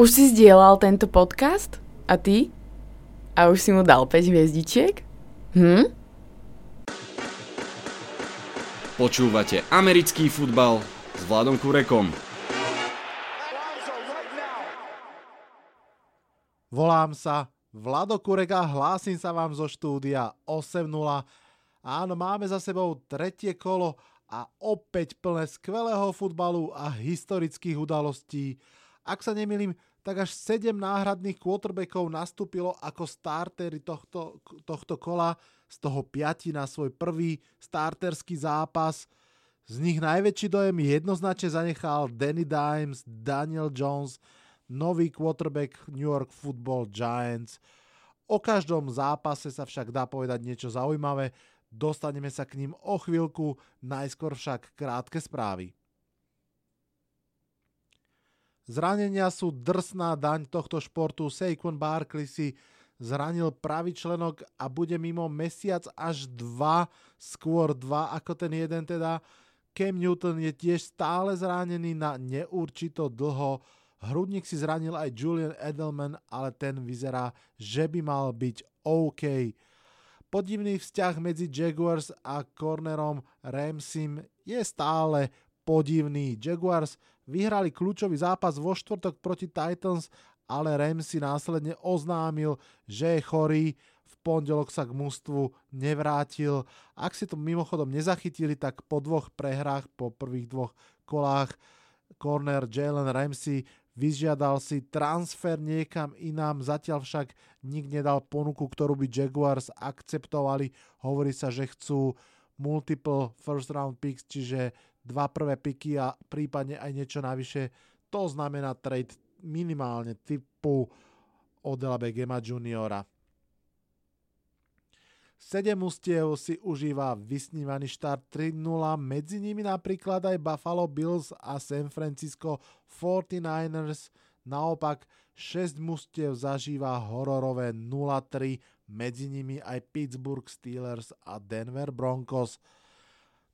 Už si zdieľal tento podcast? A ty? A už si mu dal 5 hviezdičiek? Hm? Počúvate americký futbal s Vladom Kurekom. Volám sa Vlado Kurek a hlásim sa vám zo štúdia 8.0. Áno, máme za sebou tretie kolo a opäť plné skvelého futbalu a historických udalostí. Ak sa nemýlim, tak až 7 náhradných quarterbackov nastúpilo ako startery tohto, tohto kola, z toho 5 na svoj prvý starterský zápas. Z nich najväčší dojem jednoznačne zanechal Danny Dimes, Daniel Jones, nový quarterback New York Football Giants. O každom zápase sa však dá povedať niečo zaujímavé, Dostaneme sa k ním o chvíľku, najskôr však krátke správy. Zranenia sú drsná daň tohto športu. Saquon Barkley si zranil pravý členok a bude mimo mesiac až dva, skôr dva ako ten jeden teda. Cam Newton je tiež stále zranený na neurčito dlho. Hrudník si zranil aj Julian Edelman, ale ten vyzerá, že by mal byť OK. Podivný vzťah medzi Jaguars a cornerom Ramsim je stále podivný. Jaguars vyhrali kľúčový zápas vo štvrtok proti Titans, ale Ramsey následne oznámil, že je chorý. V pondelok sa k mústvu nevrátil. Ak si to mimochodom nezachytili, tak po dvoch prehrách, po prvých dvoch kolách, corner Jalen Ramsey vyžiadal si transfer niekam inám, zatiaľ však nik nedal ponuku, ktorú by Jaguars akceptovali. Hovorí sa, že chcú multiple first round picks, čiže dva prvé piky a prípadne aj niečo navyše. To znamená trade minimálne typu Odela Begema juniora. 7 mustiev si užíva vysnívaný štart 3-0, medzi nimi napríklad aj Buffalo Bills a San Francisco 49ers. Naopak 6 mustiev zažíva hororové 0-3, medzi nimi aj Pittsburgh Steelers a Denver Broncos.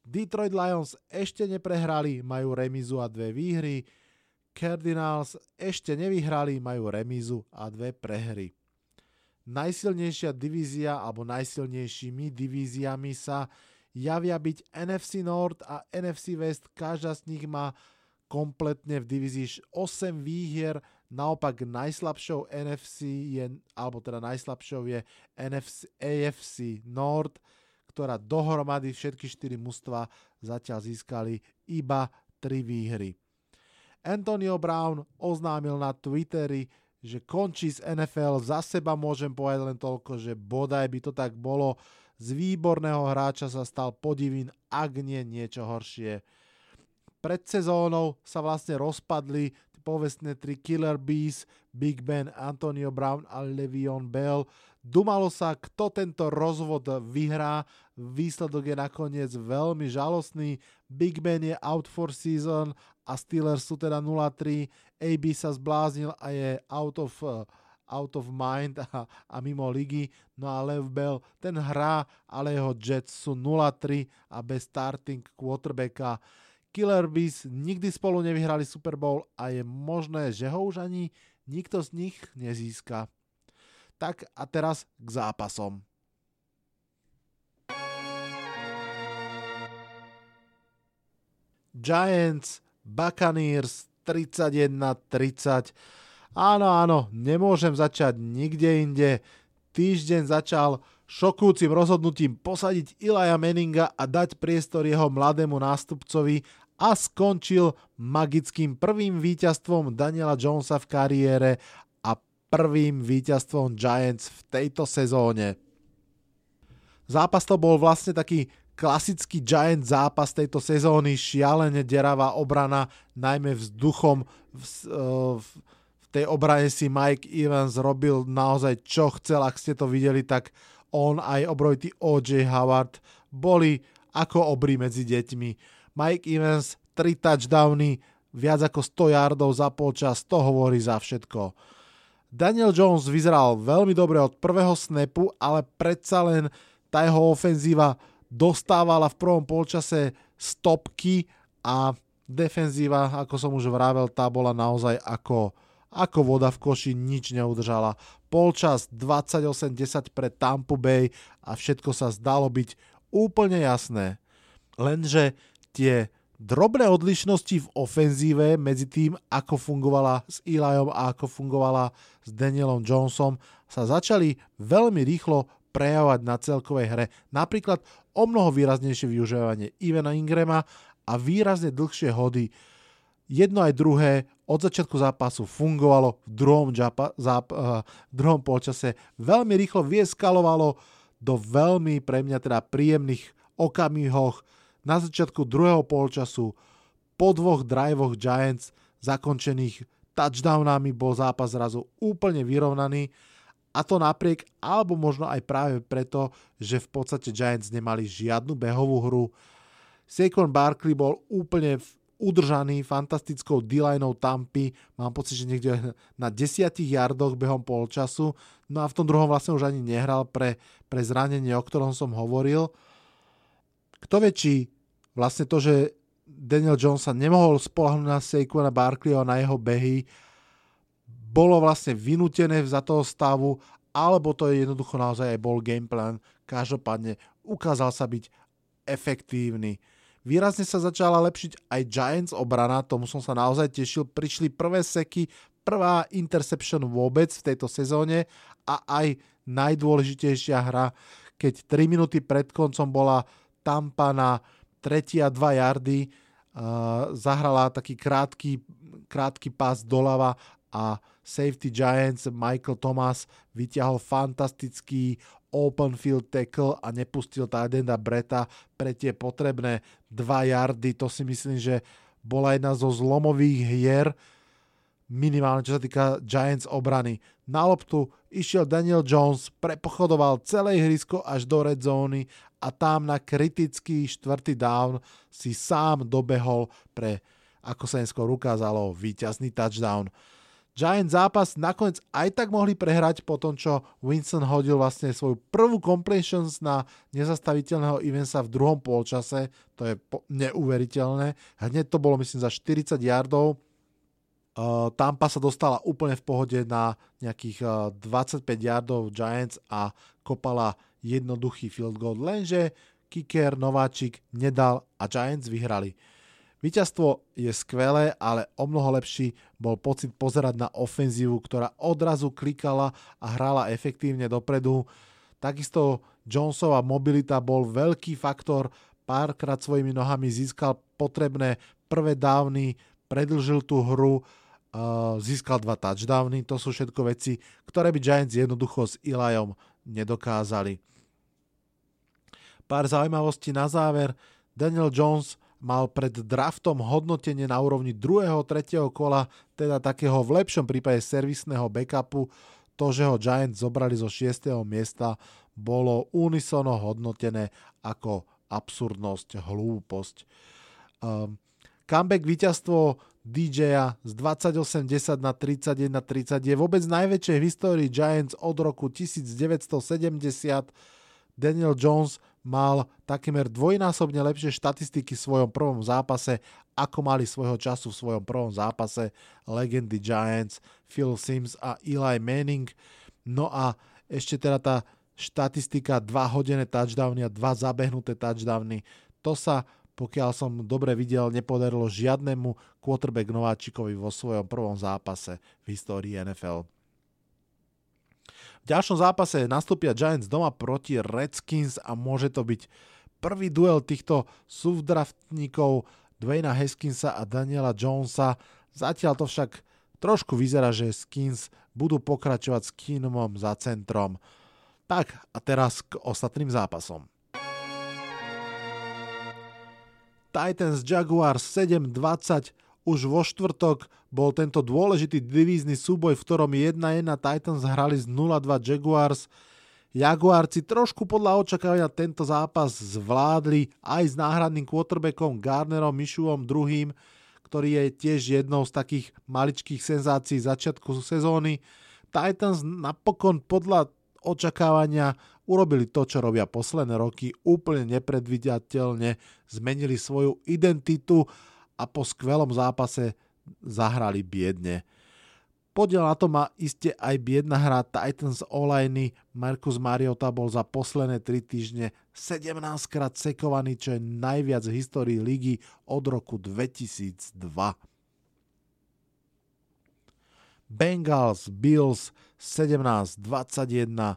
Detroit Lions ešte neprehrali, majú remizu a dve výhry. Cardinals ešte nevyhrali, majú remizu a dve prehry najsilnejšia divízia alebo najsilnejšími divíziami sa javia byť NFC North a NFC West. Každá z nich má kompletne v divízii 8 výhier, naopak najslabšou NFC je, alebo teda najslabšou je NFC, AFC North, ktorá dohromady všetky 4 mužstva zatiaľ získali iba 3 výhry. Antonio Brown oznámil na Twitteri, že končí z NFL. Za seba môžem povedať len toľko, že bodaj by to tak bolo. Z výborného hráča sa stal podivín, ak nie niečo horšie. Pred sezónou sa vlastne rozpadli povestné tri Killer Bees, Big Ben, Antonio Brown a Levion Bell. Dumalo sa, kto tento rozvod vyhrá. Výsledok je nakoniec veľmi žalostný. Big Ben je out for season a Steelers sú teda 0-3. AB sa zbláznil a je out of, out of mind a, a mimo ligy. No a Lev Bell, ten hrá, ale jeho Jets sú 0-3 a bez starting quarterbacka. Killer Bees nikdy spolu nevyhrali Super Bowl a je možné, že ho už ani nikto z nich nezíska. Tak a teraz k zápasom. Giants Buccaneers 31-30. Áno, áno, nemôžem začať nikde inde. Týždeň začal šokúcim rozhodnutím posadiť Ilaja Meninga a dať priestor jeho mladému nástupcovi a skončil magickým prvým víťazstvom Daniela Jonesa v kariére a prvým víťazstvom Giants v tejto sezóne. Zápas to bol vlastne taký klasický Giant zápas tejto sezóny, šialene deravá obrana, najmä vzduchom. V, eh, v, v tej obrane si Mike Evans robil naozaj čo chcel, ak ste to videli, tak on aj obrojitý O.J. Howard boli ako obry medzi deťmi. Mike Evans 3 touchdowny, viac ako 100 yardov za polčas, to hovorí za všetko. Daniel Jones vyzeral veľmi dobre od prvého snapu, ale predsa len tá jeho ofenzíva dostávala v prvom polčase stopky a defenzíva, ako som už vravel, tá bola naozaj ako, ako voda v koši nič neudržala. Polčas 28-10 pre Tampa Bay a všetko sa zdalo byť úplne jasné. Lenže tie drobné odlišnosti v ofenzíve medzi tým, ako fungovala s Eliom a ako fungovala s Danielom Jonesom, sa začali veľmi rýchlo prejavovať na celkovej hre. Napríklad o mnoho výraznejšie využívanie Ivana Ingrama a výrazne dlhšie hody. Jedno aj druhé od začiatku zápasu fungovalo v druhom, džapa, záp, uh, v druhom polčase. Veľmi rýchlo vieskalovalo do veľmi pre mňa teda príjemných okamihoch na začiatku druhého polčasu po dvoch drivoch Giants zakončených touchdownami bol zápas zrazu úplne vyrovnaný a to napriek, alebo možno aj práve preto, že v podstate Giants nemali žiadnu behovú hru. Saquon Barkley bol úplne udržaný fantastickou D-lineou Tampy. Mám pocit, že niekde na 10 yardoch behom polčasu. No a v tom druhom vlastne už ani nehral pre, pre zranenie, o ktorom som hovoril. Kto vie, či vlastne to, že Daniel Jones sa nemohol spolahnúť na Saquona Barkleyho na jeho behy, bolo vlastne vynútené za toho stavu, alebo to je jednoducho naozaj aj bol gameplan. Každopádne ukázal sa byť efektívny. Výrazne sa začala lepšiť aj Giants obrana, tomu som sa naozaj tešil. Prišli prvé seky, prvá interception vôbec v tejto sezóne a aj najdôležitejšia hra, keď 3 minúty pred koncom bola Tampa na tretí a 2 yardy, uh, zahrala taký krátky, krátky pás doľava a safety Giants Michael Thomas vyťahol fantastický open field tackle a nepustil Tidenda Breta pre tie potrebné 2 yardy. To si myslím, že bola jedna zo zlomových hier, minimálne čo sa týka Giants obrany. Na loptu išiel Daniel Jones, prepochodoval celé ihrisko až do red zóny a tam na kritický štvrtý down si sám dobehol pre, ako sa neskôr ukázalo, víťazný touchdown. Giant zápas nakoniec aj tak mohli prehrať po tom, čo Winston hodil vlastne svoju prvú completions na nezastaviteľného Evansa v druhom polčase. To je neuveriteľné. Hneď to bolo myslím za 40 yardov. Uh, Tampa sa dostala úplne v pohode na nejakých uh, 25 yardov Giants a kopala jednoduchý field goal, lenže kicker Nováčik nedal a Giants vyhrali. Výťazstvo je skvelé, ale o mnoho lepší bol pocit pozerať na ofenzívu, ktorá odrazu klikala a hrala efektívne dopredu. Takisto Jonesova mobilita bol veľký faktor, párkrát svojimi nohami získal potrebné prvé dávny, predlžil tú hru, získal dva touchdowny, to sú všetko veci, ktoré by Giants jednoducho s Eliom nedokázali. Pár zaujímavostí na záver. Daniel Jones mal pred draftom hodnotenie na úrovni 2. 3. kola, teda takého v lepšom prípade servisného backupu. To, že ho Giants zobrali zo 6. miesta, bolo unisono hodnotené ako absurdnosť, hlúposť. Um, comeback víťazstvo DJ-a z 28-10 na 31-30 je vôbec najväčšie v histórii Giants od roku 1970. Daniel Jones mal takmer dvojnásobne lepšie štatistiky v svojom prvom zápase, ako mali svojho času v svojom prvom zápase legendy Giants, Phil Sims a Eli Manning. No a ešte teda tá štatistika 2 hodené touchdowny a 2 zabehnuté touchdowny. To sa, pokiaľ som dobre videl, nepodarilo žiadnemu quarterback nováčikovi vo svojom prvom zápase v histórii NFL. V ďalšom zápase nastúpia Giants doma proti Redskins a môže to byť prvý duel týchto súvdraftníkov Dwayna Haskinsa a Daniela Jonesa. Zatiaľ to však trošku vyzerá, že Skins budú pokračovať s Keenumom za centrom. Tak a teraz k ostatným zápasom. Titans Jaguars 7-20 už vo štvrtok bol tento dôležitý divízny súboj, v ktorom 1-1 Titans hrali z 0-2 Jaguars. Jaguárci trošku podľa očakávania tento zápas zvládli aj s náhradným quarterbackom Garnerom Mišuom druhým, ktorý je tiež jednou z takých maličkých senzácií začiatku sezóny. Titans napokon podľa očakávania urobili to, čo robia posledné roky, úplne nepredvidateľne, zmenili svoju identitu a po skvelom zápase zahrali biedne. Podiel na to má iste aj biedna hra Titans Olajny. Marcus Mariota bol za posledné 3 týždne 17 krát sekovaný, čo je najviac v histórii ligy od roku 2002. Bengals, Bills 17-21.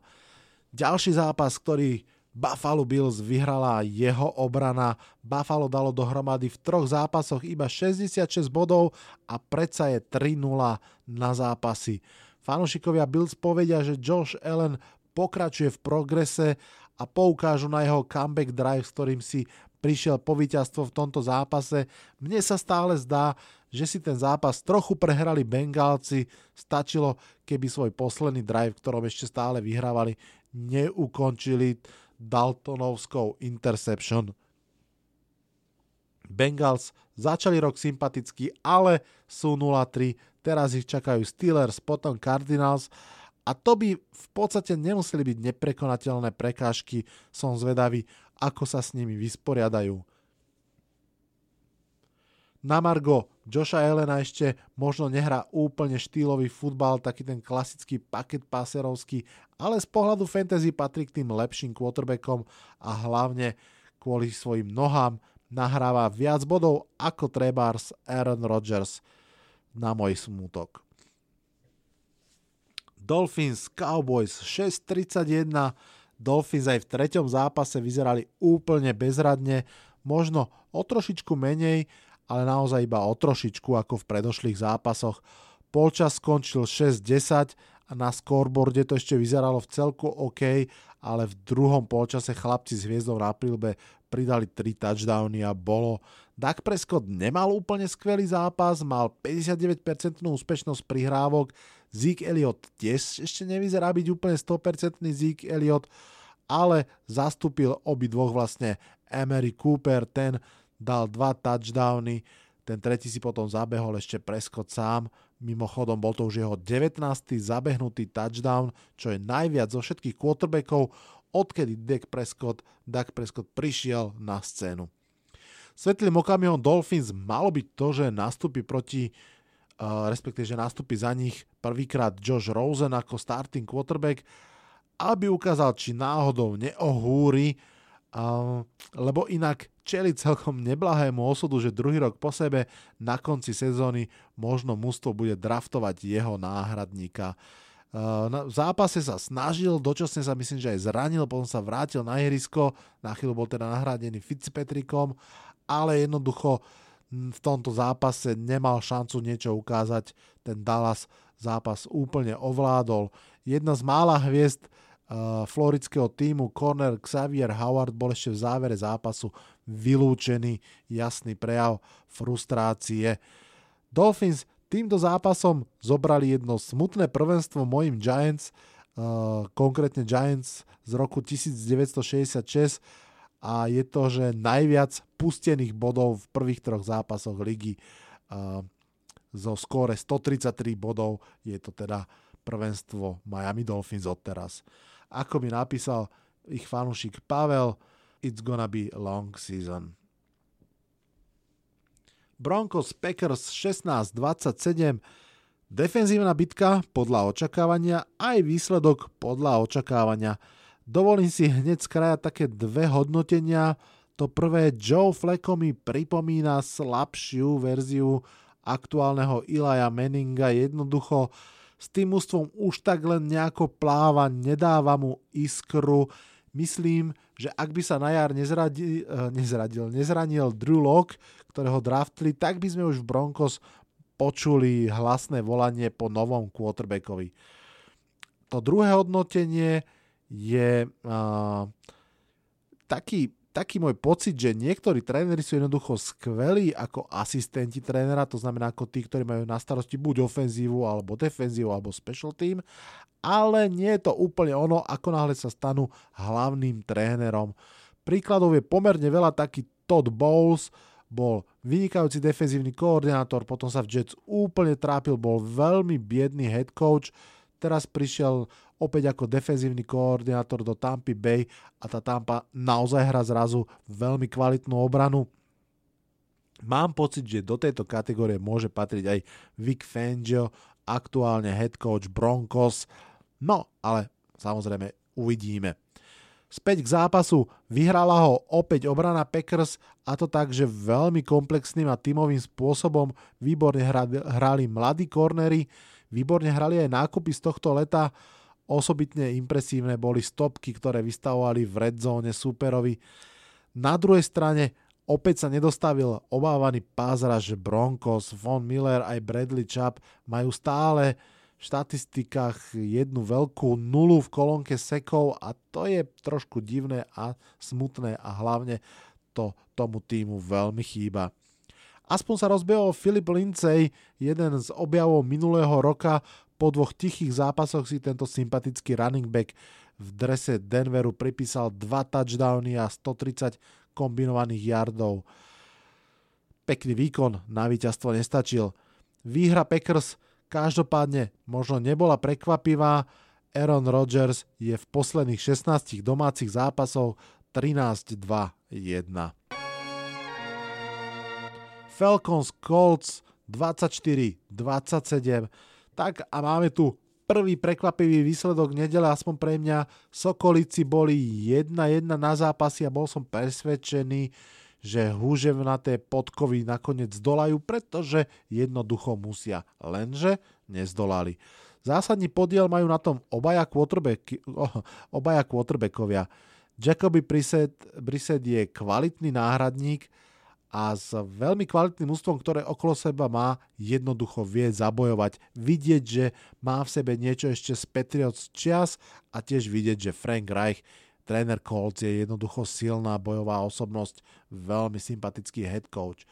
Ďalší zápas, ktorý Buffalo Bills vyhrala jeho obrana. Buffalo dalo dohromady v troch zápasoch iba 66 bodov a predsa je 3-0 na zápasy. Fanúšikovia Bills povedia, že Josh Allen pokračuje v progrese a poukážu na jeho comeback drive, s ktorým si prišiel po víťazstvo v tomto zápase. Mne sa stále zdá, že si ten zápas trochu prehrali Bengálci. Stačilo, keby svoj posledný drive, ktorom ešte stále vyhrávali, neukončili Daltonovskou interception. Bengals začali rok sympaticky, ale sú 0-3, teraz ich čakajú Steelers, potom Cardinals a to by v podstate nemuseli byť neprekonateľné prekážky, som zvedavý, ako sa s nimi vysporiadajú. Na Margo Joša Elena ešte možno nehrá úplne štýlový futbal, taký ten klasický paket paserovský, ale z pohľadu fantasy patrí k tým lepším quarterbackom a hlavne kvôli svojim nohám nahráva viac bodov ako trebárs Aaron Rodgers na môj smútok. Dolphins Cowboys 6.31 Dolphins aj v treťom zápase vyzerali úplne bezradne, možno o trošičku menej, ale naozaj iba o trošičku ako v predošlých zápasoch. Polčas skončil 6-10 a na scoreboarde to ešte vyzeralo v celku OK, ale v druhom polčase chlapci s hviezdou na prílbe pridali 3 touchdowny a bolo. Dak Prescott nemal úplne skvelý zápas, mal 59% úspešnosť prihrávok, Zeke Elliot tiež ešte nevyzerá byť úplne 100% Zeke Elliot, ale zastúpil dvoch vlastne Emery Cooper, ten dal dva touchdowny, ten tretí si potom zabehol ešte Prescott sám, mimochodom bol to už jeho 19. zabehnutý touchdown, čo je najviac zo všetkých quarterbackov, odkedy Dak Prescott, Dak Prescott prišiel na scénu. Svetlým okamihom Dolphins malo byť to, že nastúpi proti Uh, respektíve, že nastúpi za nich prvýkrát Josh Rosen ako starting quarterback, aby ukázal, či náhodou neohúri lebo inak čeli celkom neblahému osudu, že druhý rok po sebe na konci sezóny možno mužstvo bude draftovať jeho náhradníka. V zápase sa snažil, dočasne sa myslím, že aj zranil, potom sa vrátil na ihrisko, na chvíľu bol teda nahradený Fitzpatrickom, ale jednoducho v tomto zápase nemal šancu niečo ukázať. Ten Dallas zápas úplne ovládol. Jedna z mála hviezd uh, floridského týmu corner Xavier Howard bol ešte v závere zápasu vylúčený. Jasný prejav frustrácie. Dolphins týmto zápasom zobrali jedno smutné prvenstvo mojim Giants, uh, konkrétne Giants z roku 1966 a je to, že najviac pustených bodov v prvých troch zápasoch ligy uh, zo skóre 133 bodov je to teda prvenstvo Miami Dolphins odteraz. Ako by napísal ich fanúšik Pavel, it's gonna be long season. Broncos Packers 16-27 Defenzívna bitka podľa očakávania, aj výsledok podľa očakávania. Dovolím si hneď skrajať také dve hodnotenia. To prvé, Joe Flacco mi pripomína slabšiu verziu aktuálneho Ilaja Manninga. Jednoducho s tým ústvom už tak len nejako pláva, nedáva mu iskru. Myslím, že ak by sa na jar nezradil, eh, nezradil, nezranil Drew Lock, ktorého draftli, tak by sme už v Broncos počuli hlasné volanie po novom quarterbackovi. To druhé hodnotenie je uh, taký taký môj pocit, že niektorí tréneri sú jednoducho skvelí ako asistenti trénera, to znamená ako tí, ktorí majú na starosti buď ofenzívu, alebo defenzívu, alebo special team, ale nie je to úplne ono, ako náhle sa stanú hlavným trénerom. Príkladov je pomerne veľa, taký Todd Bowles bol vynikajúci defenzívny koordinátor, potom sa v Jets úplne trápil, bol veľmi biedný head coach, teraz prišiel opäť ako defenzívny koordinátor do Tampa Bay a tá Tampa naozaj hra zrazu veľmi kvalitnú obranu. Mám pocit, že do tejto kategórie môže patriť aj Vic Fangio aktuálne head coach Broncos. No, ale samozrejme uvidíme. Späť k zápasu vyhrala ho opäť obrana Packers a to tak, že veľmi komplexným a tímovým spôsobom výborne hrali mladí kornery, výborne hrali aj nákupy z tohto leta, osobitne impresívne boli stopky, ktoré vystavovali v red zone superovi. Na druhej strane opäť sa nedostavil obávaný pázraž Broncos, Von Miller aj Bradley Chubb majú stále v štatistikách jednu veľkú nulu v kolónke sekov a to je trošku divné a smutné a hlavne to tomu týmu veľmi chýba. Aspoň sa rozbehol Filip Lindsay, jeden z objavov minulého roka. Po dvoch tichých zápasoch si tento sympatický running back v drese Denveru pripísal dva touchdowny a 130 kombinovaných yardov. Pekný výkon, na víťazstvo nestačil. Výhra Packers Každopádne možno nebola prekvapivá, Aaron Rodgers je v posledných 16 domácich zápasov 13-2-1. Falcons Colts 24-27. Tak a máme tu prvý prekvapivý výsledok nedele, aspoň pre mňa. Sokolici boli 1-1 na zápasy a bol som presvedčený, že húževnaté podkovy nakoniec zdolajú, pretože jednoducho musia, lenže nezdolali. Zásadný podiel majú na tom obaja, quarterback, obaja quarterbackovia. Jacoby Brissett, Brissett je kvalitný náhradník a s veľmi kvalitným ústvom, ktoré okolo seba má, jednoducho vie zabojovať. Vidieť, že má v sebe niečo ešte z Patriots čias a tiež vidieť, že Frank Reich Tréner Colts je jednoducho silná bojová osobnosť, veľmi sympatický head coach.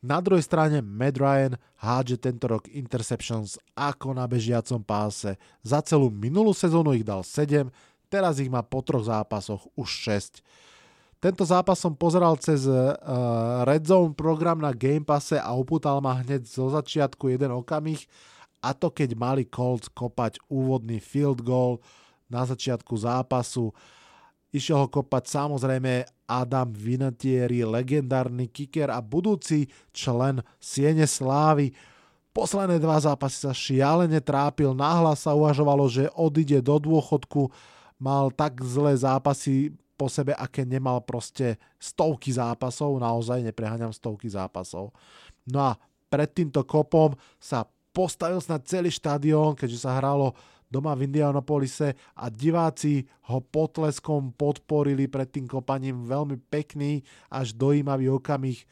Na druhej strane Matt Ryan hádže tento rok interceptions ako na bežiacom páse. Za celú minulú sezónu ich dal 7, teraz ich má po troch zápasoch už 6. Tento zápas som pozeral cez uh, Red Zone program na Game Passe a upútal ma hneď zo začiatku jeden okamih a to keď mali Colts kopať úvodný field goal na začiatku zápasu. Išiel ho kopať samozrejme Adam Vinatieri, legendárny kicker a budúci člen Siene Slávy. Posledné dva zápasy sa šialene trápil, náhlas sa uvažovalo, že odíde do dôchodku, mal tak zlé zápasy po sebe, aké nemal proste stovky zápasov, naozaj nepreháňam stovky zápasov. No a pred týmto kopom sa postavil snad celý štadión, keďže sa hralo doma v Indianapolise a diváci ho potleskom podporili pred tým kopaním veľmi pekný až dojímavý okamih.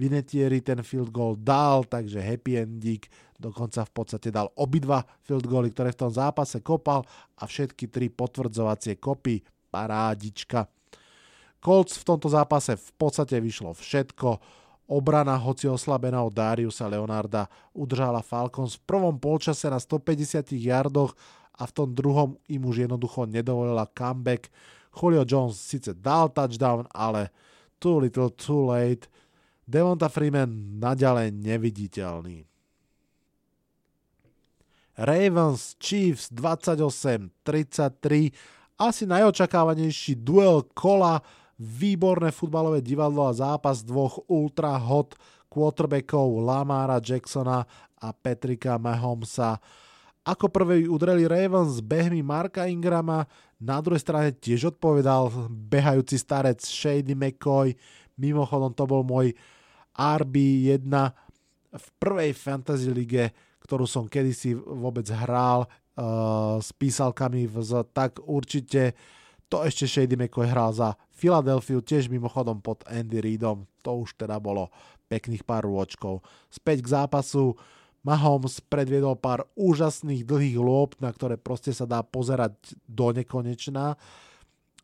Vinetieri ten field goal dal, takže happy endík, dokonca v podstate dal obidva field goaly, ktoré v tom zápase kopal a všetky tri potvrdzovacie kopy, parádička. Colts v tomto zápase v podstate vyšlo všetko, obrana, hoci oslabená od Dariusa Leonarda, udržala Falcons v prvom polčase na 150 yardoch a v tom druhom im už jednoducho nedovolila comeback. Julio Jones síce dal touchdown, ale too little too late. Devonta Freeman naďalej neviditeľný. Ravens Chiefs 28-33 asi najočakávanejší duel kola, výborné futbalové divadlo a zápas dvoch ultra hot quarterbackov Lamara Jacksona a Petrika Mahomesa. Ako prvé udreli Ravens behmi Marka Ingrama, na druhej strane tiež odpovedal behajúci starec Shady McCoy. Mimochodom to bol môj RB1 v prvej fantasy lige, ktorú som kedysi vôbec hral s písalkami, z, tak určite to ešte Shady McCoy hral za Philadelphia, tiež mimochodom pod Andy Reidom. To už teda bolo pekných pár rôčkov. Späť k zápasu. Mahomes predviedol pár úžasných dlhých lôb, na ktoré proste sa dá pozerať do nekonečná.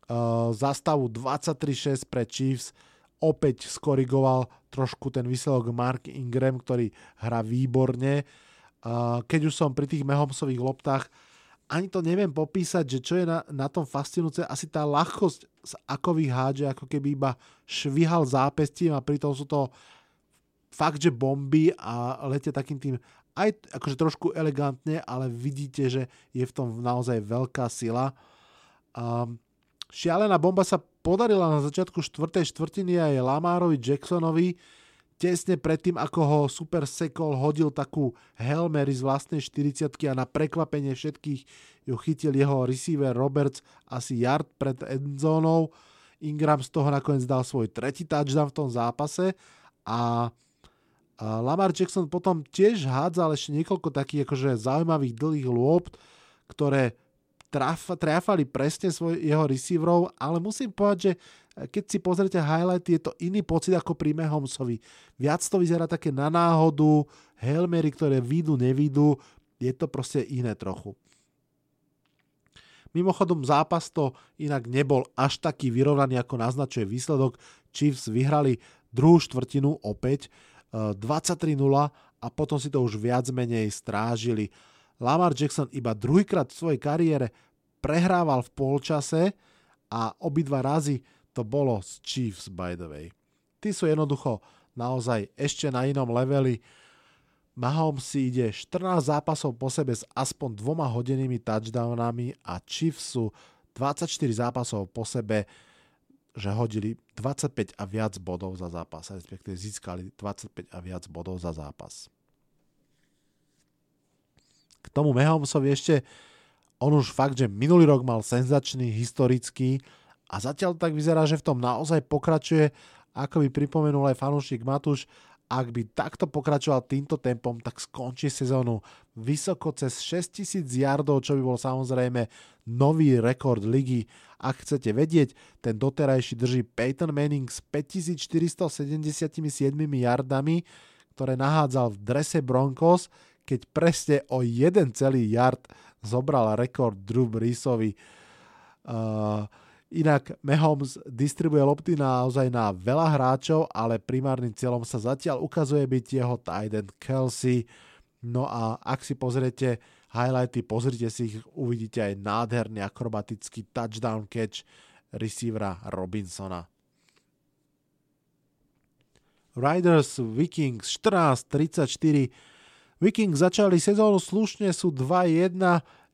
Uh, zastavu 23-6 pre Chiefs opäť skorigoval trošku ten výsledok Mark Ingram, ktorý hrá výborne. Uh, keď už som pri tých Mahomesových loptách, ani to neviem popísať, že čo je na, na tom fascinujúce, asi tá ľahkosť, z ako vyhádže, ako keby iba švihal zápestím a pritom sú to fakt, že bomby a letie takým tým aj akože trošku elegantne, ale vidíte, že je v tom naozaj veľká sila. Um, šialená bomba sa podarila na začiatku štvrtej štvrtiny aj Lamárovi Jacksonovi, tesne predtým, ako ho Super Sekol hodil takú Hail Mary z vlastnej 40 a na prekvapenie všetkých ju chytil jeho receiver Roberts asi yard pred endzónou. Ingram z toho nakoniec dal svoj tretí touchdown v tom zápase a Lamar Jackson potom tiež hádzal ešte niekoľko takých akože zaujímavých dlhých lôb, ktoré traf, trafali presne svoj, jeho receiverov, ale musím povedať, že keď si pozrite highlighty, je to iný pocit ako pri Mahomsovi. Viac to vyzerá také na náhodu, Helmery, ktoré výjdu, nevídu, je to proste iné trochu. Mimochodom zápas to inak nebol až taký vyrovnaný, ako naznačuje výsledok. Chiefs vyhrali druhú štvrtinu opäť 23-0 eh, a potom si to už viac menej strážili. Lamar Jackson iba druhýkrát v svojej kariére prehrával v polčase a obidva razy to bolo z Chiefs, by the way. Tí sú jednoducho naozaj ešte na inom leveli. Mahomes si ide 14 zápasov po sebe s aspoň dvoma hodinými touchdownami a Chiefs sú 24 zápasov po sebe, že hodili 25 a viac bodov za zápas, respektíve získali 25 a viac bodov za zápas. K tomu Mahomesovi ešte on už fakt, že minulý rok mal senzačný, historický a zatiaľ tak vyzerá, že v tom naozaj pokračuje, ako by pripomenul aj fanúšik Matúš, ak by takto pokračoval týmto tempom, tak skončí sezónu vysoko cez 6000 yardov, čo by bol samozrejme nový rekord ligy. Ak chcete vedieť, ten doterajší drží Peyton Manning s 5477 yardami, ktoré nahádzal v drese Broncos, keď presne o jeden celý yard zobral rekord Drew Breesovi. Uh, inak Mahomes distribuje lopty naozaj na veľa hráčov, ale primárnym cieľom sa zatiaľ ukazuje byť jeho tight end Kelsey. No a ak si pozriete highlighty, pozrite si ich, uvidíte aj nádherný akrobatický touchdown catch receivera Robinsona. Riders Vikings 14-34 Vikings začali sezónu slušne, sú 2-1,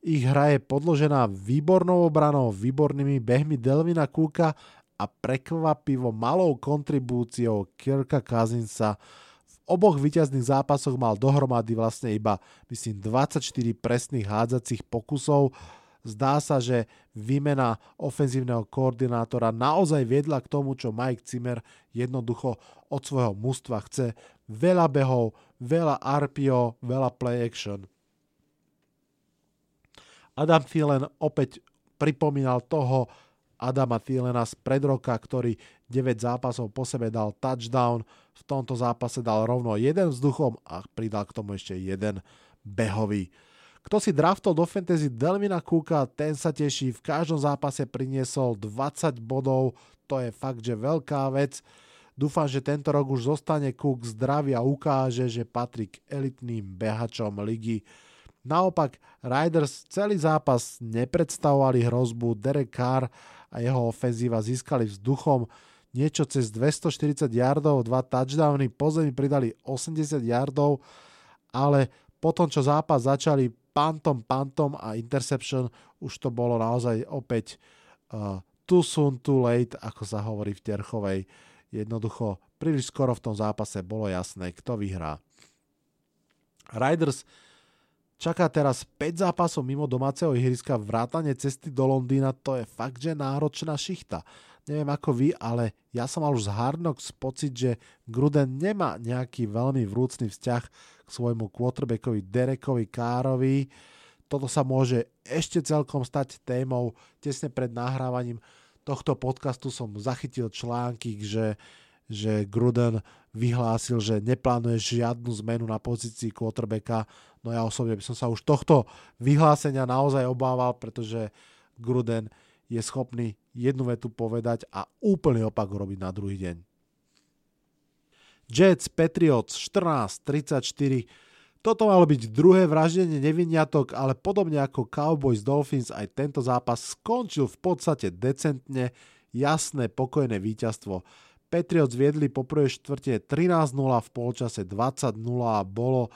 ich hra je podložená výbornou obranou, výbornými behmi Delvina Cooka a prekvapivo malou kontribúciou Kirka Kazinsa. V oboch víťazných zápasoch mal dohromady vlastne iba, myslím, 24 presných hádzacích pokusov. Zdá sa, že výmena ofenzívneho koordinátora naozaj viedla k tomu, čo Mike Zimmer jednoducho od svojho mužstva chce. Veľa behov, veľa RPO, veľa play action. Adam Thielen opäť pripomínal toho Adama Thielena z pred roka, ktorý 9 zápasov po sebe dal touchdown, v tomto zápase dal rovno jeden vzduchom a pridal k tomu ešte jeden behový. Kto si draftol do fantasy Delvina Cooka, ten sa teší, v každom zápase priniesol 20 bodov, to je fakt, že veľká vec. Dúfam, že tento rok už zostane Cook zdravý a ukáže, že patrí k elitným behačom ligy. Naopak, Riders celý zápas nepredstavovali hrozbu, Derek Carr a jeho ofenzíva získali vzduchom niečo cez 240 yardov, dva touchdowny, po zemi pridali 80 yardov, ale potom, čo zápas začali pantom, pantom a interception, už to bolo naozaj opäť uh, too soon, too late, ako sa hovorí v Terchovej. Jednoducho, príliš skoro v tom zápase bolo jasné, kto vyhrá. Riders čaká teraz 5 zápasov mimo domáceho ihriska, vrátane cesty do Londýna, to je fakt, že náročná šichta. Neviem ako vy, ale ja som mal už z Hard Knocks pocit, že Gruden nemá nejaký veľmi vrúcný vzťah k svojmu quarterbackovi Derekovi Károvi. Toto sa môže ešte celkom stať témou tesne pred nahrávaním tohto podcastu som zachytil články, že, že Gruden vyhlásil, že neplánuje žiadnu zmenu na pozícii quarterbacka. No ja osobne by som sa už tohto vyhlásenia naozaj obával, pretože Gruden je schopný jednu vetu povedať a úplný opak robiť na druhý deň. Jets Patriots 14-34 toto malo byť druhé vraždenie neviniatok, ale podobne ako Cowboys Dolphins aj tento zápas skončil v podstate decentne, jasné, pokojné víťazstvo. Patriots viedli po prvej štvrte 13-0, v polčase 20-0 a bolo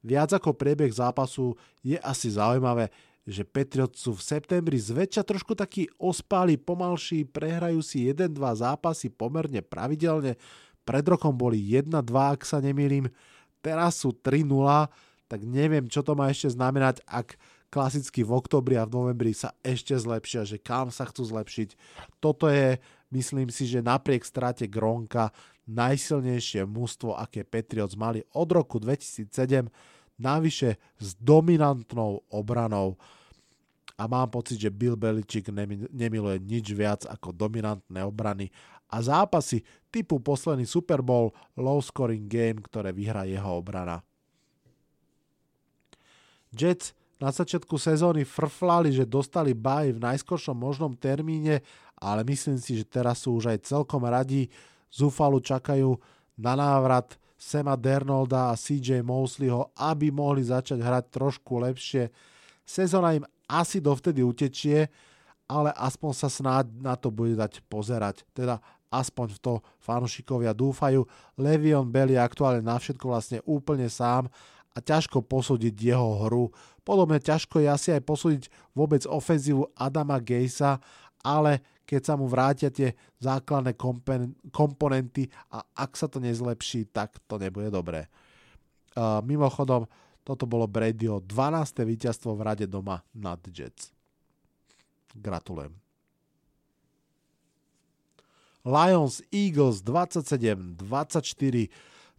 viac ako priebeh zápasu je asi zaujímavé, že Patriots sú v septembri zväčša trošku takí ospáli, pomalší, prehrajú si 1-2 zápasy pomerne pravidelne, Pred rokom boli 1-2, ak sa nemýlim, teraz sú 3-0, tak neviem, čo to má ešte znamenať, ak klasicky v oktobri a v novembri sa ešte zlepšia, že kam sa chcú zlepšiť. Toto je, myslím si, že napriek strate Gronka najsilnejšie mužstvo, aké Patriots mali od roku 2007, navyše s dominantnou obranou. A mám pocit, že Bill Belichick nemiluje nič viac ako dominantné obrany a zápasy typu posledný Super Bowl low scoring game, ktoré vyhrá jeho obrana. Jets na začiatku sezóny frflali, že dostali baj v najskoršom možnom termíne, ale myslím si, že teraz sú už aj celkom radi. Zúfalu čakajú na návrat Sema Dernolda a CJ Mosleyho, aby mohli začať hrať trošku lepšie. Sezóna im asi dovtedy utečie, ale aspoň sa snáď na to bude dať pozerať. Teda aspoň v to fanúšikovia dúfajú. Levion Bell je aktuálne na všetko vlastne úplne sám a ťažko posúdiť jeho hru. Podobne ťažko je asi aj posúdiť vôbec ofenzívu Adama Gejsa, ale keď sa mu vrátia tie základné komponenty a ak sa to nezlepší, tak to nebude dobré. Uh, mimochodom, toto bolo Bradyho 12. víťazstvo v rade doma nad Jets. Gratulujem. Lions Eagles 27-24.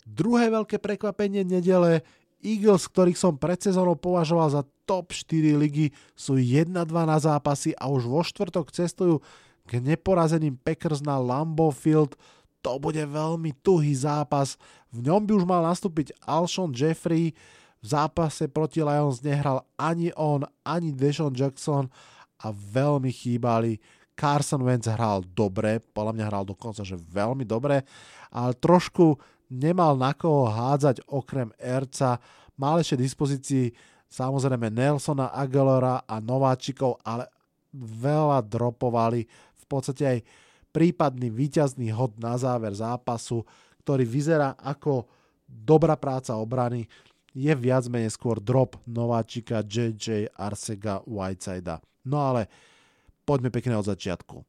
Druhé veľké prekvapenie nedele Eagles, ktorých som pred sezónou považoval za top 4 ligy, sú 1-2 na zápasy a už vo štvrtok cestujú k neporazeným Packers na Lambeau Field. To bude veľmi tuhý zápas. V ňom by už mal nastúpiť Alshon Jeffrey. V zápase proti Lions nehral ani on, ani Deshaun Jackson a veľmi chýbali. Carson Wentz hral dobre, podľa mňa hral dokonca, že veľmi dobre, ale trošku nemal na koho hádzať okrem Erca. Mal ešte dispozícii samozrejme Nelsona, Aguilera a Nováčikov, ale veľa dropovali. Podstate aj prípadný víťazný hod na záver zápasu, ktorý vyzerá ako dobrá práca obrany, je viac menej skôr drop Nováčika, JJ, Arsega, Whitesida. No ale poďme pekne od začiatku.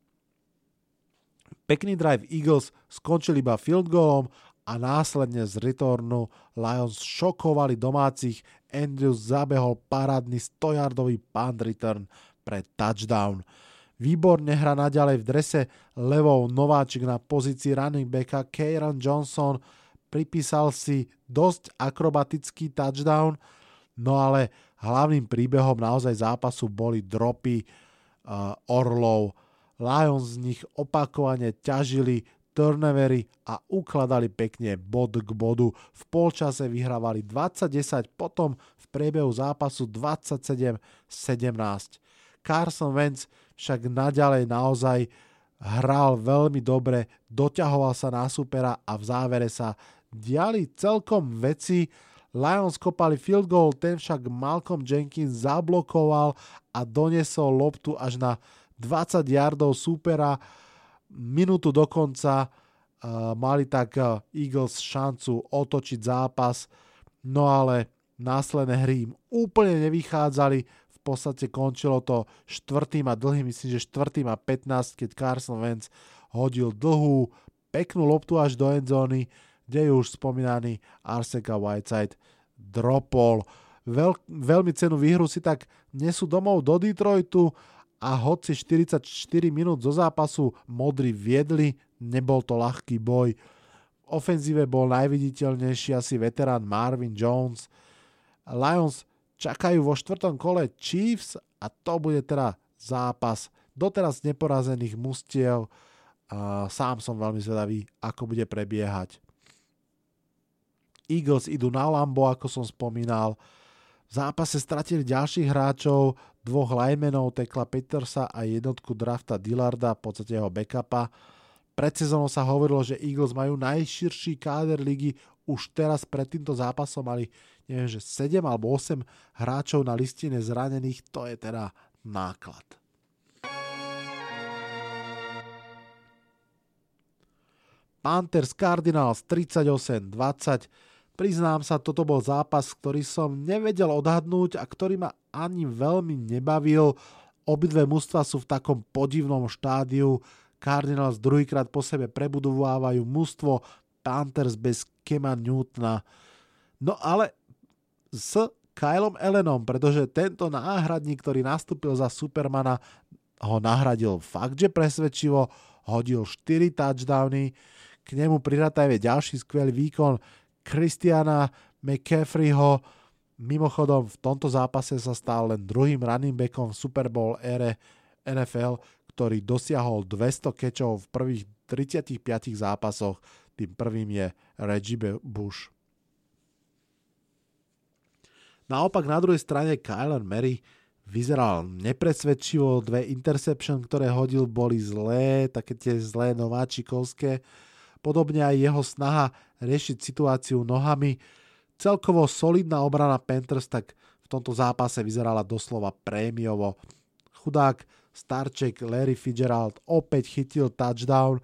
Pekný drive Eagles skončil iba field goalom a následne z returnu Lions šokovali domácich. Andrews zabehol parádny 100-yardový punt return pre touchdown. Výborne hra naďalej v drese levou nováčik na pozícii running backa Kieran Johnson pripísal si dosť akrobatický touchdown, no ale hlavným príbehom naozaj zápasu boli dropy uh, Orlov. Lions z nich opakovane ťažili, turnovery a ukladali pekne bod k bodu. V polčase vyhrávali 20-10, potom v priebehu zápasu 27-17. Carson Wentz však naďalej naozaj hral veľmi dobre, doťahoval sa na supera a v závere sa diali celkom veci. Lions kopali field goal, ten však Malcolm Jenkins zablokoval a donesol loptu až na 20 yardov supera. Minútu do konca uh, mali tak uh, Eagles šancu otočiť zápas, no ale následné hry im úplne nevychádzali, podstate končilo to štvrtým a dlhým, myslím, že štvrtým a 15, keď Carson Wentz hodil dlhú, peknú loptu až do endzóny, kde je už spomínaný Arseka Whiteside dropol. Veľ, veľmi cenu výhru si tak nesú domov do Detroitu, a hoci 44 minút zo zápasu modri viedli, nebol to ľahký boj. V ofenzíve bol najviditeľnejší asi veterán Marvin Jones. Lions čakajú vo štvrtom kole Chiefs a to bude teda zápas doteraz neporazených mustiev. Sám som veľmi zvedavý, ako bude prebiehať. Eagles idú na Lambo, ako som spomínal. V zápase stratili ďalších hráčov, dvoch linemenov, Tekla Petersa a jednotku drafta Dillarda, v podstate jeho backupa. Pred sezónou sa hovorilo, že Eagles majú najširší káder ligy, už teraz pred týmto zápasom mali neviem, že 7 alebo 8 hráčov na listine zranených, to je teda náklad. Panthers Cardinals 38-20 Priznám sa, toto bol zápas, ktorý som nevedel odhadnúť a ktorý ma ani veľmi nebavil. Obidve mužstva sú v takom podivnom štádiu. Cardinals druhýkrát po sebe prebudovávajú mužstvo, Panthers bez Kema Newtona. No ale s Kylom Ellenom, pretože tento náhradník, ktorý nastúpil za Supermana, ho nahradil fakt, že presvedčivo, hodil 4 touchdowny, k nemu prirátajme ďalší skvelý výkon Christiana McCaffreyho, mimochodom v tomto zápase sa stal len druhým running backom v Super Bowl ére NFL, ktorý dosiahol 200 kečov v prvých 35 zápasoch. Tým prvým je Reggie Bush. Naopak na druhej strane Kyler Mary vyzeral nepresvedčivo, dve interception, ktoré hodil, boli zlé, také tie zlé nováčikovské. Podobne aj jeho snaha riešiť situáciu nohami. Celkovo solidná obrana Panthers tak v tomto zápase vyzerala doslova prémiovo. Chudák Starček Larry Fitzgerald opäť chytil touchdown,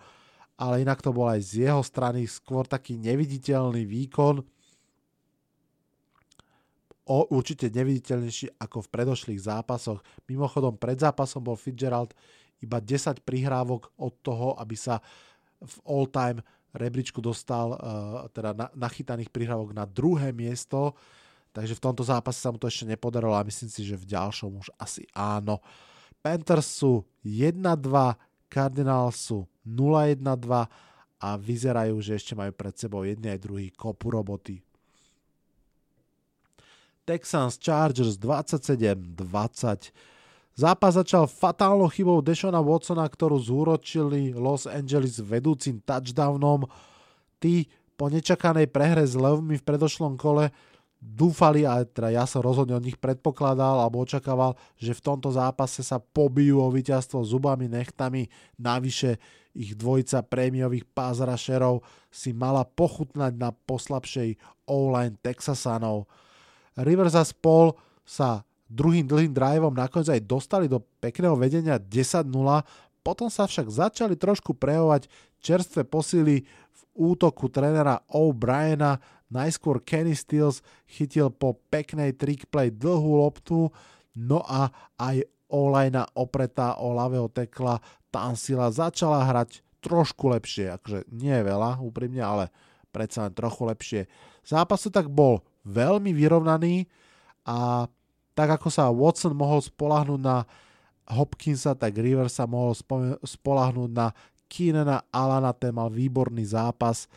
ale inak to bol aj z jeho strany skôr taký neviditeľný výkon o, určite neviditeľnejší ako v predošlých zápasoch. Mimochodom, pred zápasom bol Fitzgerald iba 10 prihrávok od toho, aby sa v all-time rebríčku dostal uh, teda na, nachytaných prihrávok na druhé miesto, takže v tomto zápase sa mu to ešte nepodarilo a myslím si, že v ďalšom už asi áno. Panthers sú 1-2, Cardinals sú 0-1-2 a vyzerajú, že ešte majú pred sebou jedný aj druhý kopu roboty. Texans Chargers 27-20. Zápas začal fatálnou chybou Deshona Watsona, ktorú zúročili Los Angeles vedúcim touchdownom. Tí po nečakanej prehre s Levmi v predošlom kole dúfali, a teda ja som rozhodne od nich predpokladal alebo očakával, že v tomto zápase sa pobijú o víťazstvo zubami, nechtami. Navyše ich dvojica prémiových pázrašerov si mala pochutnať na poslabšej O-line Texasanov. Rivers a spol sa druhým dlhým driveom nakoniec aj dostali do pekného vedenia 10-0, potom sa však začali trošku prejavovať čerstvé posily v útoku trénera O'Briena, najskôr Kenny Stills chytil po peknej trick play dlhú loptu, no a aj Olajna opretá o ľavého tekla, Tansila začala hrať trošku lepšie, akože nie veľa úprimne, ale predsa len trochu lepšie. Zápas tak bol veľmi vyrovnaný a tak ako sa Watson mohol spolahnúť na Hopkinsa, tak Rivers sa mohol spolahnúť na Keenana Alana, ten mal výborný zápas.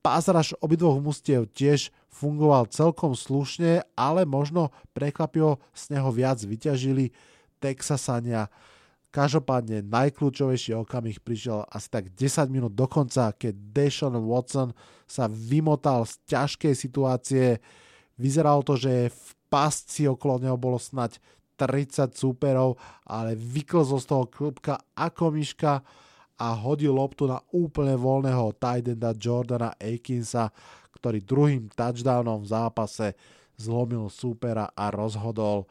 Pázraž obidvoch mustiev tiež fungoval celkom slušne, ale možno prekvapivo z neho viac vyťažili Texasania. Každopádne najkľúčovejší okamih prišiel asi tak 10 minút do konca, keď Deshaun Watson sa vymotal z ťažkej situácie. Vyzeralo to, že v pasci okolo neho bolo snať 30 súperov, ale vyklzol z toho klubka ako myška a hodil loptu na úplne voľného tidenda Jordana Akinsa, ktorý druhým touchdownom v zápase zlomil súpera a rozhodol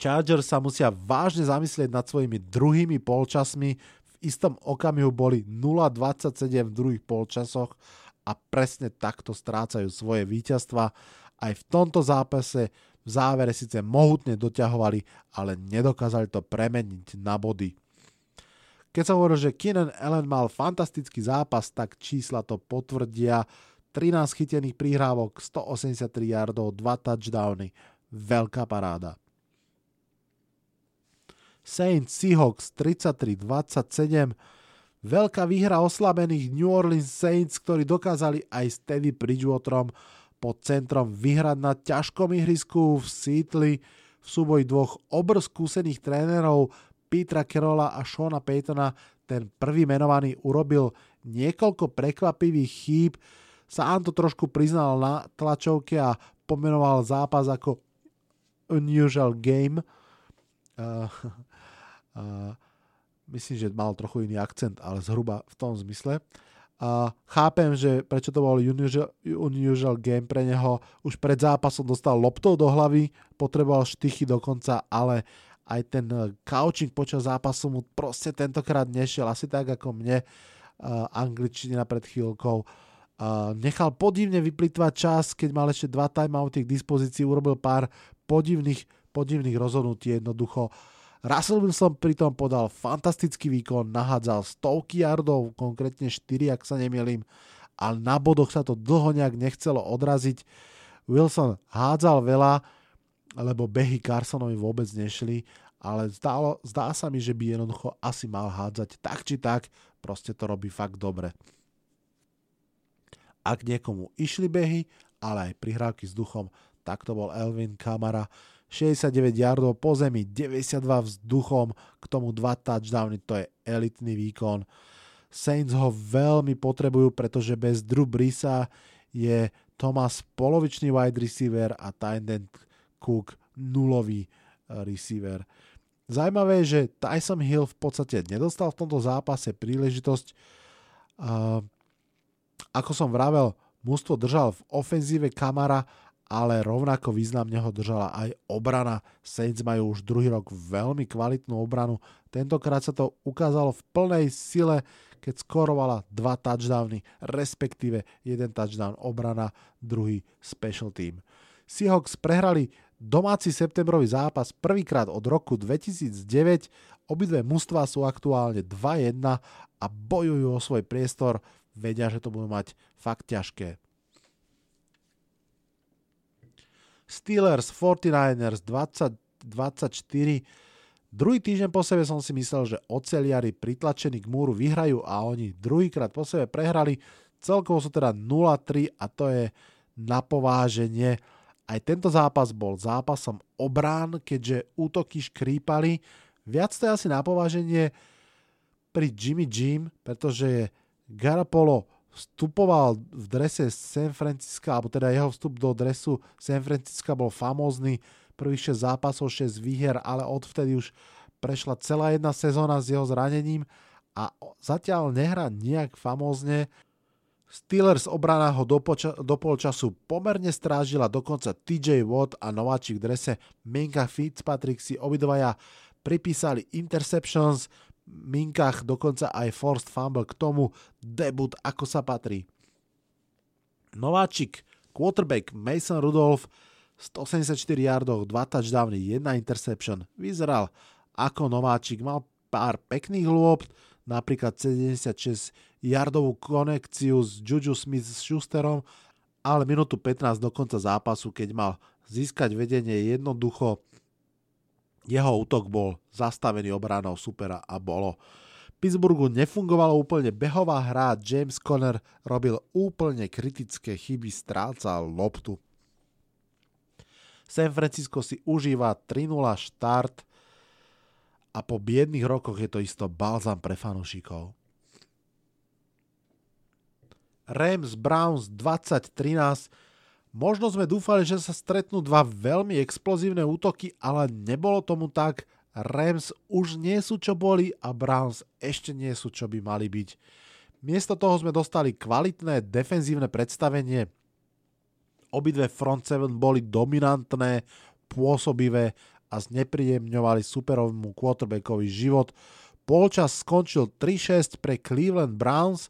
Chargers sa musia vážne zamyslieť nad svojimi druhými polčasmi. V istom okamihu boli 0-27 v druhých polčasoch a presne takto strácajú svoje víťazstva. Aj v tomto zápase v závere síce mohutne doťahovali, ale nedokázali to premeniť na body. Keď sa hovorí, že Keenan Allen mal fantastický zápas, tak čísla to potvrdia. 13 chytených prihrávok, 183 yardov, 2 touchdowny. Veľká paráda. Saints Seahawks 33-27. Veľká výhra oslabených New Orleans Saints, ktorí dokázali aj s Teddy Bridgewaterom pod centrom vyhrať na ťažkom ihrisku v Seattle v súboji dvoch obr skúsených trénerov Petra Kerola a Shona Paytona. Ten prvý menovaný urobil niekoľko prekvapivých chýb, sám to trošku priznal na tlačovke a pomenoval zápas ako unusual game. Uh, a myslím, že mal trochu iný akcent, ale zhruba v tom zmysle. A chápem, že prečo to bol unusual, unusual game pre neho. Už pred zápasom dostal loptou do hlavy, potreboval štychy dokonca, ale aj ten couching počas zápasu mu proste tentokrát nešiel. Asi tak ako mne uh, angličtina pred chvíľkou. Uh, nechal podivne vyplitvať čas, keď mal ešte dva timeouty k dispozícii, urobil pár podivných, podivných rozhodnutí jednoducho. Russell Wilson pritom podal fantastický výkon, nahádzal stovky yardov, konkrétne 4, ak sa nemýlim, ale na bodoch sa to dlho nejak nechcelo odraziť. Wilson hádzal veľa, lebo behy Carsonovi vôbec nešli, ale zdálo, zdá sa mi, že by jednoducho asi mal hádzať tak či tak, proste to robí fakt dobre. Ak niekomu išli behy, ale aj prihrávky s duchom, tak to bol Elvin Kamara, 69 yardov po zemi, 92 vzduchom, k tomu 2 touchdowny, to je elitný výkon. Saints ho veľmi potrebujú, pretože bez Drew Brisa je Thomas polovičný wide receiver a Tyden Cook nulový eh, receiver. Zajímavé je, že Tyson Hill v podstate nedostal v tomto zápase príležitosť. Uh, ako som vravel, mužstvo držal v ofenzíve Kamara ale rovnako významne ho držala aj obrana. Saints majú už druhý rok veľmi kvalitnú obranu. Tentokrát sa to ukázalo v plnej sile, keď skorovala dva touchdowny, respektíve jeden touchdown obrana, druhý special team. Seahawks prehrali domáci septembrový zápas prvýkrát od roku 2009. Obidve mužstva sú aktuálne 2-1 a bojujú o svoj priestor. Vedia, že to budú mať fakt ťažké. Steelers 49ers 20, 24. Druhý týždeň po sebe som si myslel, že oceliari pritlačení k múru vyhrajú a oni druhýkrát po sebe prehrali. Celkovo sú teda 0-3 a to je na pováženie. Aj tento zápas bol zápasom obrán, keďže útoky škrípali. Viac to je asi na pováženie pri Jimmy Jim, pretože Garapolo vstupoval v drese San Francisca, alebo teda jeho vstup do dresu San Francisca bol famózny, prvých 6 zápasov, 6 výher, ale odvtedy už prešla celá jedna sezóna s jeho zranením a zatiaľ nehrá nejak famózne. Steelers obrana ho do, poča- do polčasu pomerne strážila, dokonca TJ Watt a nováčik v drese Minka Fitzpatrick si obidvaja pripísali interceptions, minkách dokonca aj forced fumble k tomu debut ako sa patrí. Nováčik, quarterback Mason Rudolph 184 yardov, 2 touchdowny, 1 interception. Vyzeral ako nováčik, mal pár pekných lôb, napríklad 76 yardovú konekciu s Juju Smith s Schusterom, ale minútu 15 do konca zápasu, keď mal získať vedenie jednoducho jeho útok bol zastavený obranou supera a bolo. Pittsburghu nefungovalo úplne behová hra, James Conner robil úplne kritické chyby, strácal loptu. San Francisco si užíva 3-0 štart a po biedných rokoch je to isto balzam pre fanúšikov. Rams Browns 2013 Možno sme dúfali, že sa stretnú dva veľmi explozívne útoky, ale nebolo tomu tak. Rams už nie sú čo boli a Browns ešte nie sú čo by mali byť. Miesto toho sme dostali kvalitné defenzívne predstavenie. Obidve front seven boli dominantné, pôsobivé a znepríjemňovali superovému quarterbackovi život. Polčas skončil 3-6 pre Cleveland Browns,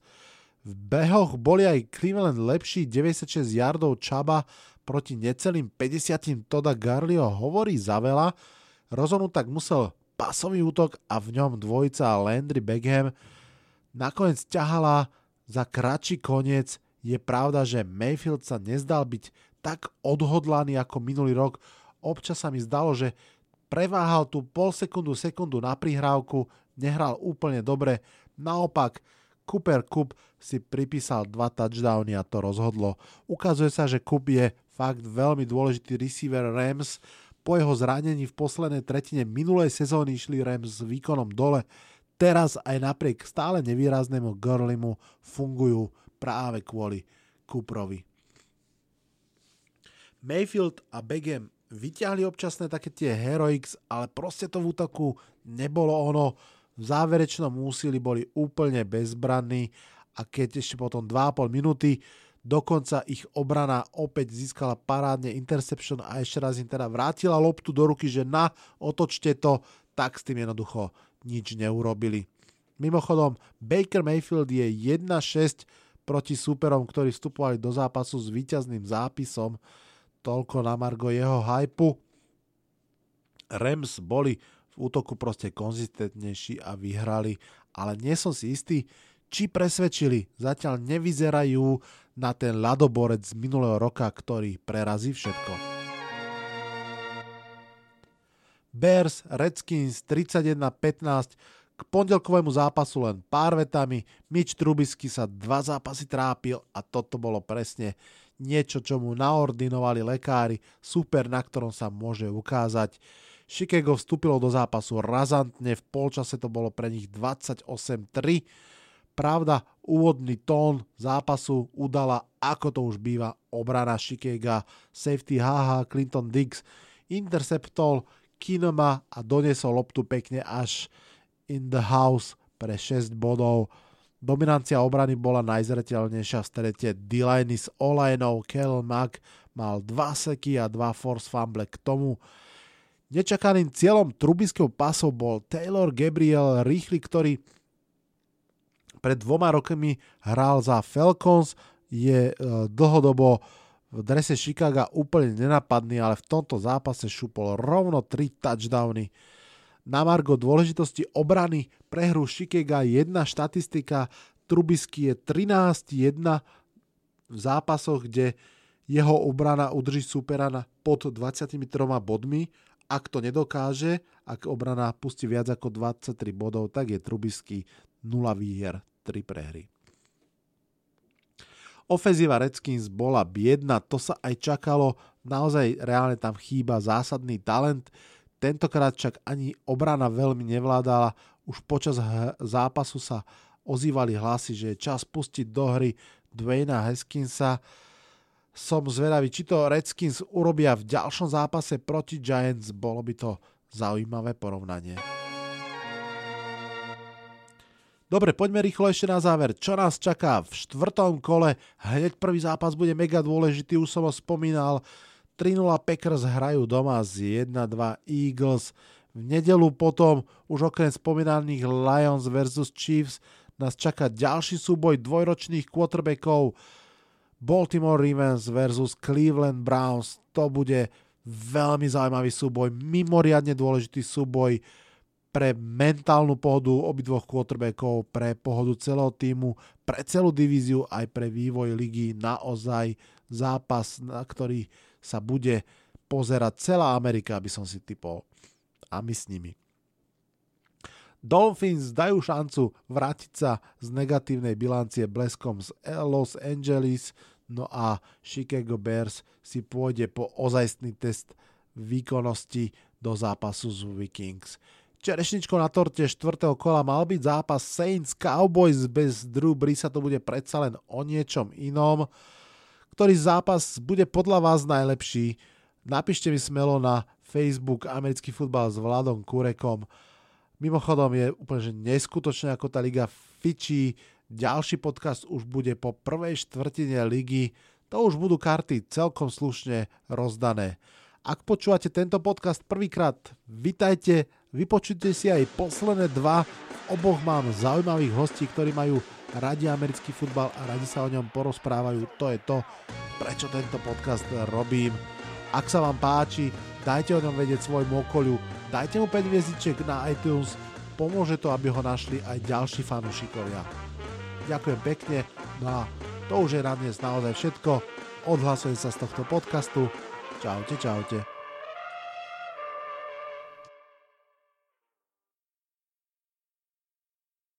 v behoch boli aj Cleveland lepší 96 yardov Čaba proti necelým 50 Toda Garlio hovorí za veľa. Rozhodnúť tak musel pasový útok a v ňom dvojica Landry Beckham nakoniec ťahala za kratší koniec. Je pravda, že Mayfield sa nezdal byť tak odhodlaný ako minulý rok. Občas sa mi zdalo, že preváhal tú pol sekundu, sekundu na prihrávku, nehral úplne dobre. Naopak, Cooper Cup si pripísal dva touchdowny a to rozhodlo. Ukazuje sa, že Cup je fakt veľmi dôležitý receiver Rams. Po jeho zranení v poslednej tretine minulej sezóny išli Rams s výkonom dole. Teraz aj napriek stále nevýraznému Gurlimu fungujú práve kvôli Cooperovi. Mayfield a Begem vyťahli občasné také tie heroics, ale proste to v útoku nebolo ono v záverečnom úsilí boli úplne bezbranní a keď ešte potom 2,5 minúty dokonca ich obrana opäť získala parádne interception a ešte raz im teda vrátila loptu do ruky, že na, otočte to, tak s tým jednoducho nič neurobili. Mimochodom, Baker Mayfield je 1-6 proti súperom, ktorí vstupovali do zápasu s víťazným zápisom. Toľko na Margo jeho hypu. Rams boli útoku proste konzistentnejší a vyhrali, ale nie som si istý, či presvedčili. Zatiaľ nevyzerajú na ten ľadoborec z minulého roka, ktorý prerazí všetko. Bears Redskins 31-15 k pondelkovému zápasu len pár vetami. Mitch Trubisky sa dva zápasy trápil a toto bolo presne niečo, čo mu naordinovali lekári, super, na ktorom sa môže ukázať. Chicago vstúpilo do zápasu razantne, v polčase to bolo pre nich 28-3. Pravda, úvodný tón zápasu udala, ako to už býva, obrana Chicago, safety HH, Clinton Diggs, interceptol Kinoma a donesol loptu pekne až in the house pre 6 bodov. Dominancia obrany bola najzretelnejšia v strete Delaney s Olajnou, Kel Mack mal 2 seky a 2 force fumble k tomu. Nečakaným cieľom trubiského pasov bol Taylor Gabriel rýchly, ktorý pred dvoma rokmi hral za Falcons, je e, dlhodobo v drese Chicago úplne nenapadný, ale v tomto zápase šupol rovno 3 touchdowny. Na margo dôležitosti obrany pre hru Shikega jedna štatistika, Trubisky je 13-1 v zápasoch, kde jeho obrana udrží supera pod 23 bodmi. Ak to nedokáže, ak obrana pustí viac ako 23 bodov, tak je Trubisky 0 výher, 3 prehry. Ofenzíva Redskins bola biedna, to sa aj čakalo, naozaj reálne tam chýba zásadný talent. Tentokrát však ani obrana veľmi nevládala. Už počas zápasu sa ozývali hlasy, že je čas pustiť do hry Dwayna Haskinsa. Som zvedavý, či to Redskins urobia v ďalšom zápase proti Giants. Bolo by to zaujímavé porovnanie. Dobre, poďme rýchlo ešte na záver. Čo nás čaká v štvrtom kole? Hneď prvý zápas bude mega dôležitý, už som ho spomínal. 3-0 Packers hrajú doma z 1-2 Eagles. V nedelu potom už okrem spomínaných Lions vs Chiefs nás čaká ďalší súboj dvojročných quarterbackov Baltimore Ravens vs Cleveland Browns. To bude veľmi zaujímavý súboj, mimoriadne dôležitý súboj pre mentálnu pohodu obidvoch quarterbackov, pre pohodu celého týmu, pre celú divíziu, aj pre vývoj ligy. Naozaj zápas, na ktorý sa bude pozerať celá Amerika, aby som si typol. A my s nimi. Dolphins dajú šancu vrátiť sa z negatívnej bilancie bleskom z Los Angeles, no a Chicago Bears si pôjde po ozajstný test výkonnosti do zápasu z Vikings. Čerešničko na torte 4. kola mal byť zápas Saints Cowboys bez Drew Brisa, to bude predsa len o niečom inom ktorý zápas bude podľa vás najlepší. Napíšte mi smelo na Facebook Americký futbal s Vladom Kurekom. Mimochodom je úplne že neskutočné, ako tá liga fičí. Ďalší podcast už bude po prvej štvrtine ligy. To už budú karty celkom slušne rozdané. Ak počúvate tento podcast prvýkrát, vitajte, vypočujte si aj posledné dva. Oboch mám zaujímavých hostí, ktorí majú radi americký futbal a radi sa o ňom porozprávajú. To je to, prečo tento podcast robím. Ak sa vám páči, dajte o ňom vedieť svojmu okoliu, dajte mu 5 hviezdičiek na iTunes, pomôže to, aby ho našli aj ďalší fanúšikovia. Ďakujem pekne, no a to už je na dnes naozaj všetko. Odhlasujem sa z tohto podcastu. Čaute, čaute.